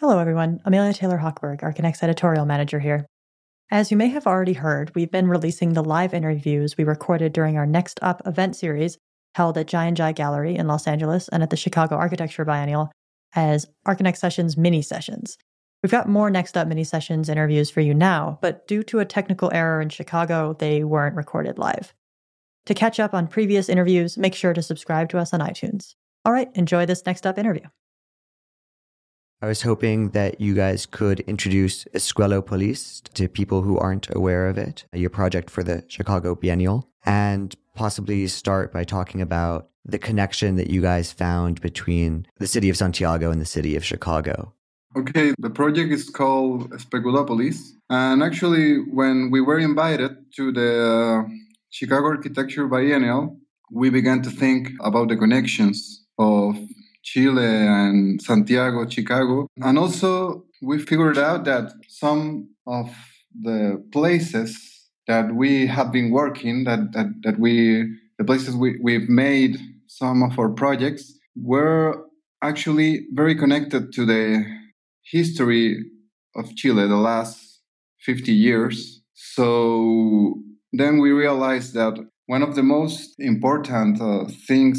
Hello, everyone. Amelia Taylor Hochberg, Archinect's editorial manager here. As you may have already heard, we've been releasing the live interviews we recorded during our Next Up event series held at Jai & Jai Gallery in Los Angeles and at the Chicago Architecture Biennial as Archinect Sessions mini sessions. We've got more Next Up mini sessions interviews for you now, but due to a technical error in Chicago, they weren't recorded live. To catch up on previous interviews, make sure to subscribe to us on iTunes. All right, enjoy this Next Up interview. I was hoping that you guys could introduce Escuelopolis to people who aren't aware of it, your project for the Chicago Biennial, and possibly start by talking about the connection that you guys found between the city of Santiago and the city of Chicago. Okay, the project is called Especulopolis. And actually, when we were invited to the uh, Chicago Architecture Biennial, we began to think about the connections of Chile and Santiago, Chicago. And also, we figured out that some of the places that we have been working, that, that, that we, the places we, we've made some of our projects, were actually very connected to the history of Chile, the last 50 years. So then we realized that one of the most important uh, things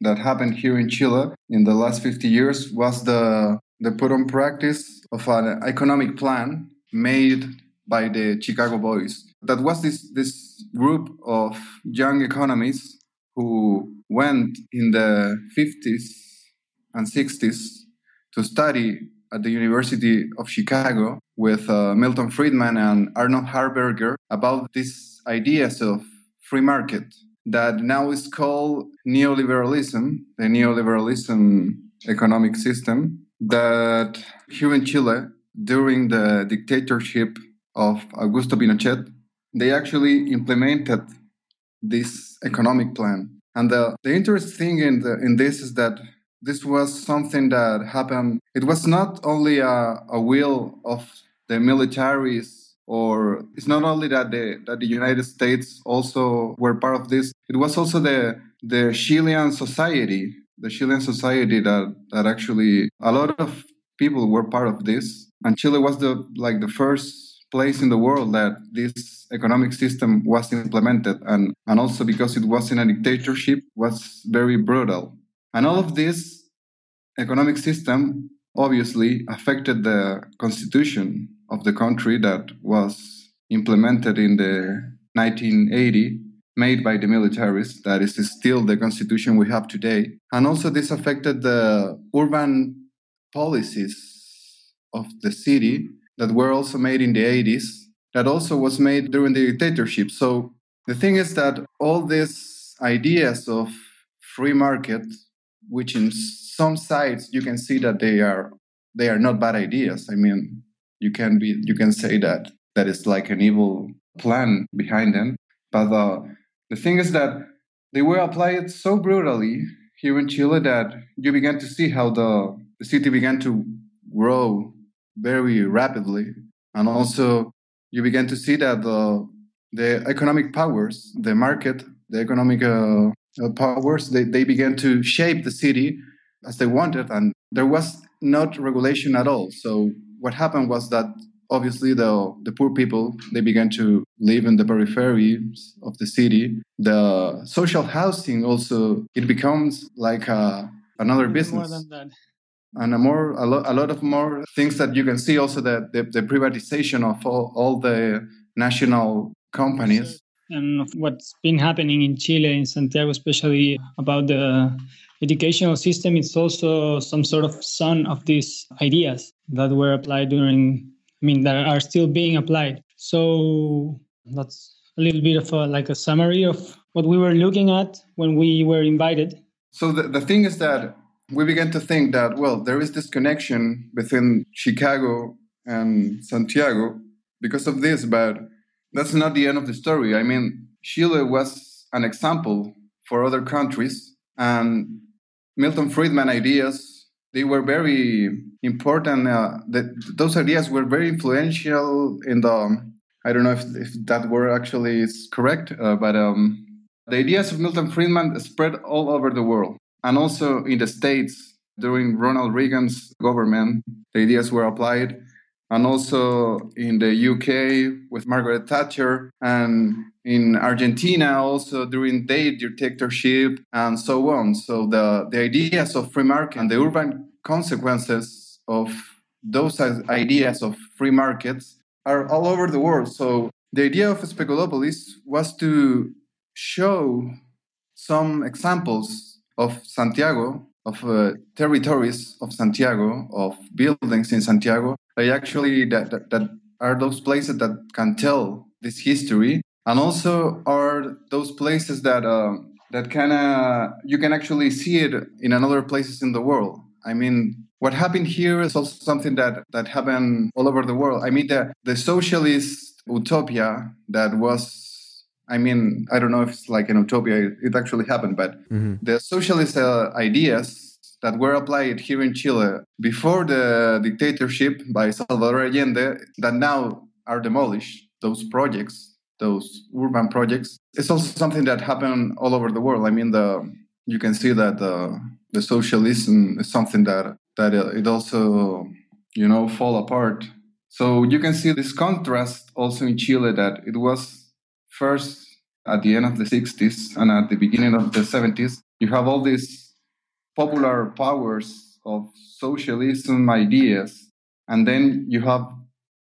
that happened here in Chile in the last 50 years was the, the put on practice of an economic plan made by the Chicago Boys. That was this, this group of young economists who went in the 50s and 60s to study at the University of Chicago with uh, Milton Friedman and Arnold Harberger about these ideas of free market that now is called neoliberalism, the neoliberalism economic system that here in Chile, during the dictatorship of Augusto Pinochet, they actually implemented this economic plan. And the, the interesting thing in, the, in this is that this was something that happened. It was not only a, a will of the militaries or it's not only that the that the United States also were part of this. It was also the the Chilean society, the Chilean society that that actually a lot of people were part of this, and Chile was the like the first place in the world that this economic system was implemented, and and also because it was in a dictatorship, was very brutal, and all of this economic system obviously affected the constitution of the country that was implemented in the 1980 made by the militaries that is still the constitution we have today. And also this affected the urban policies of the city that were also made in the 80s that also was made during the dictatorship. So the thing is that all these ideas of free market which in some sides you can see that they are they are not bad ideas. I mean you can be you can say that that is like an evil plan behind them. But uh, the thing is that they were applied so brutally here in chile that you began to see how the, the city began to grow very rapidly. And also you began to see that the the economic powers the market the economic uh, uh powers they, they began to shape the city as they wanted. And there was not regulation at all. So what happened was that obviously the the poor people they began to live in the peripheries of the city. The social housing also it becomes like a, another business. and a more a, lo- a lot of more things that you can see also the, the, the privatization of all, all the national companies. And what's been happening in chile in santiago especially about the educational system it's also some sort of son of these ideas that were applied during i mean that are still being applied. So that's a little bit of a, like a summary of what we were looking at when we were invited. So the, the thing is that we began to think that well there is this connection between chicago and santiago because of this but that's not the end of the story. I mean chile was an example for other countries and Milton Friedman ideas, they were very important. Uh, that those ideas were very influential in the. I don't know if, if that word actually is correct, uh, but um, the ideas of Milton Friedman spread all over the world, and also in the states. during Ronald Reagan's government, the ideas were applied. And also in the UK with Margaret Thatcher, and in Argentina also during their dictatorship, and so on. So the, the ideas of free market and the urban consequences of those ideas of free markets are all over the world. So the idea of Speculopolis was to show some examples of Santiago, of uh, territories of Santiago, of buildings in Santiago, they actually that, that, that are those places that can tell this history, and also are those places that uh, that can uh, you can actually see it in another places in the world. I mean, what happened here is also something that that happened all over the world. I mean, the the socialist utopia that was I mean, I don't know if it's like an utopia, it actually happened, but mm-hmm. the socialist uh, ideas that were applied here in Chile before the dictatorship by Salvador Allende, that now are demolished, those projects, those urban projects, it's also something that happened all over the world. I mean, the you can see that the, the socialism is something that that it also you know fall apart. So you can see this contrast also in Chile that it was first at the end of the 60s and at the beginning of the 70s, you have all these popular powers of socialism ideas, and then you have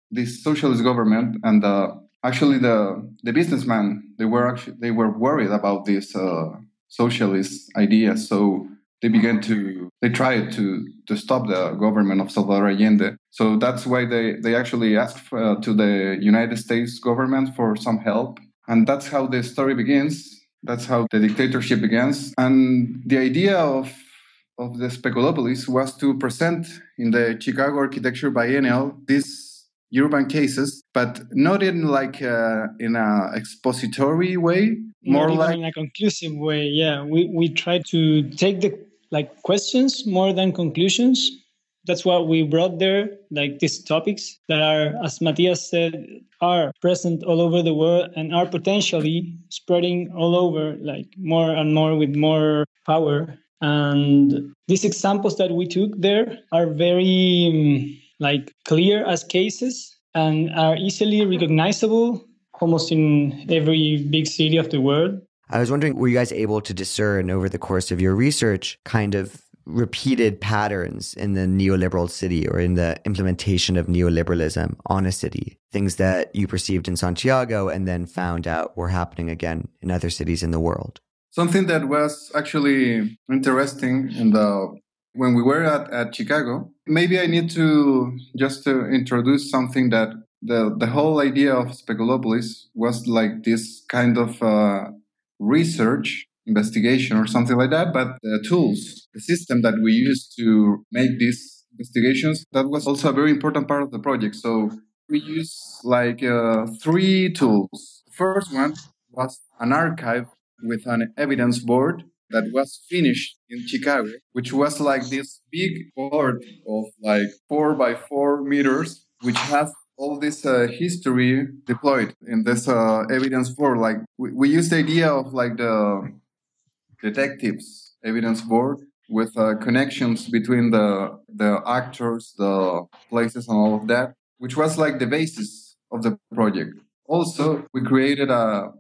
this socialist government, and uh, actually the the businessmen they were actually they were worried about this uh, socialist ideas, so they began to they tried to to stop the government of Salvador Allende. So that's why they they actually asked uh, to the United States government for some help and that's how the story begins. That's how the dictatorship begins. And the idea of of the Speculopolis was to present in the Chicago Architecture Biennial these urban cases, but not in like uh, in a expository way, more not like in a conclusive way. Yeah, we we try to take the like questions more than conclusions that's what we brought there like these topics that are as matthias said are present all over the world and are potentially spreading all over like more and more with more power and these examples that we took there are very um, like clear as cases and are easily recognizable almost in every big city of the world I was wondering, were you guys able to discern over the course of your research kind of repeated patterns in the neoliberal city or in the implementation of neoliberalism on a city, things that you perceived in Santiago and then found out were happening again in other cities in the world. Something that was actually interesting in the when we were at, at Chicago, maybe I need to just to introduce something that the, the whole idea of Speculopolis was like this kind of uh, research investigation or something like that, but the tools, the system that we use to make these investigations, that was also a very important part of the project. So we use like uh, three tools. First one was an archive with an evidence board that was finished in Chicago, which was like this big board of like four by four meters, which has all this uh, history deployed in this uh, evidence board. Like we, we use the idea of like the detectives evidence board with uh, connections between the the actors, the places, and all of that, which was like the basis of the project. Also, we created a,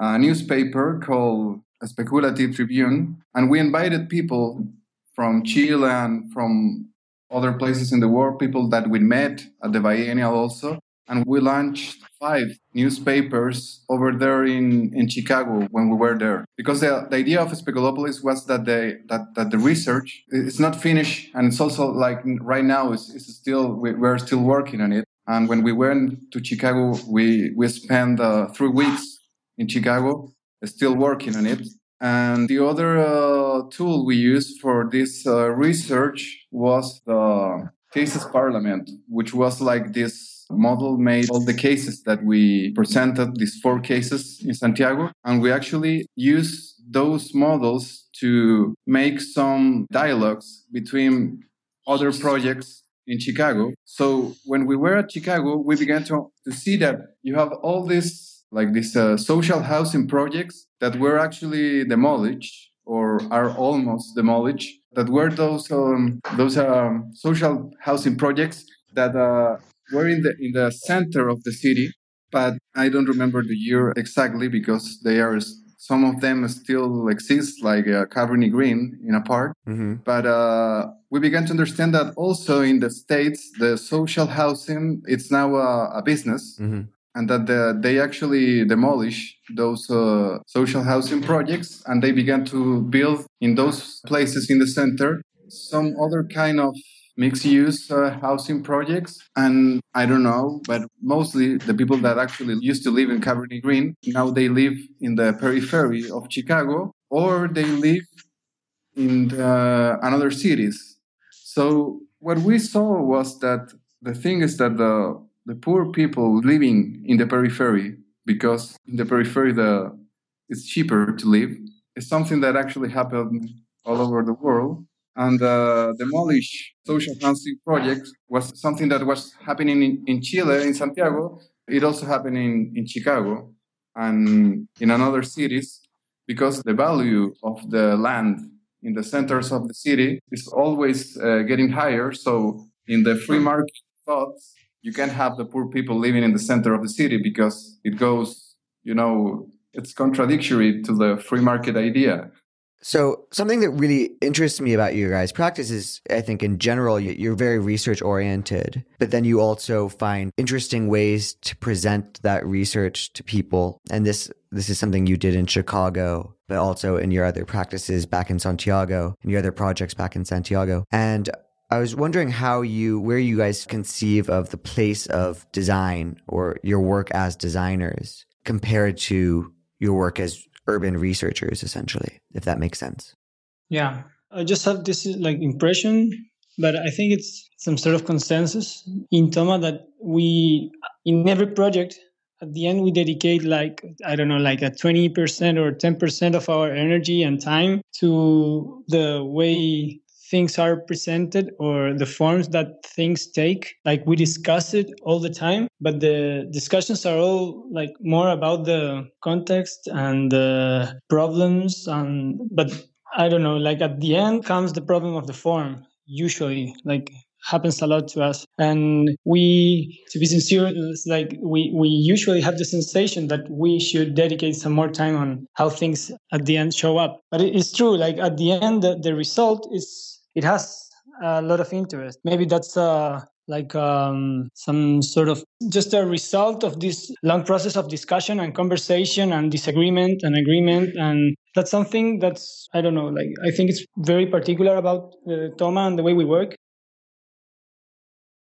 a newspaper called a Speculative Tribune, and we invited people from Chile and from other places in the world, people that we met at the biennial also, and we launched five newspapers over there in, in Chicago when we were there. Because the, the idea of Speculopolis was that the, that, that the research is not finished and it's also like right now is, is still, we, we're still working on it. And when we went to Chicago, we, we spent uh, three weeks in Chicago still working on it. And the other uh, tool we used for this uh, research was the Cases Parliament, which was like this model made all the cases that we presented, these four cases in Santiago, and we actually use those models to make some dialogues between other projects in Chicago. So when we were at Chicago, we began to, to see that you have all these like these uh, social housing projects that were actually demolished or are almost demolished. That were those um, those um, social housing projects that uh, were in the in the center of the city, but I don't remember the year exactly because they are some of them still exist, like uh, Cabrini Green in a park. Mm-hmm. But uh, we began to understand that also in the states, the social housing it's now a, a business. Mm-hmm. And that the, they actually demolish those uh, social housing projects and they began to build in those places in the center some other kind of mixed use uh, housing projects. And I don't know, but mostly the people that actually used to live in Cabrini Green, now they live in the periphery of Chicago or they live in the, another cities. So what we saw was that the thing is that the, the poor people living in the periphery, because in the periphery the, it's cheaper to live, is something that actually happened all over the world and uh, demolish social housing projects was something that was happening in, in Chile, in Santiago. It also happened in, in Chicago and in another cities because the value of the land in the centers of the city is always uh, getting higher. So in the free market thoughts, you can't have the poor people living in the center of the city because it goes, you know, it's contradictory to the free market idea. So, something that really interests me about your guys' practice is, I think, in general, you're very research oriented, but then you also find interesting ways to present that research to people. And this, this is something you did in Chicago, but also in your other practices back in Santiago, and your other projects back in Santiago. And I was wondering how you, where you guys conceive of the place of design or your work as designers compared to your work as urban researchers essentially if that makes sense. Yeah. I just have this like impression but i think it's some sort of consensus in toma that we in every project at the end we dedicate like i don't know like a 20% or 10% of our energy and time to the way things are presented or the forms that things take like we discuss it all the time but the discussions are all like more about the context and the problems and but i don't know like at the end comes the problem of the form usually like happens a lot to us. And we to be sincere it's like we we usually have the sensation that we should dedicate some more time on how things at the end show up. But it's true like at the end the, the result is it has a lot of interest. Maybe that's uh, like um, some sort of just a result of this long process of discussion and conversation and disagreement and agreement and that's something that's i don't know like i think it's very particular about uh, toma and the way we work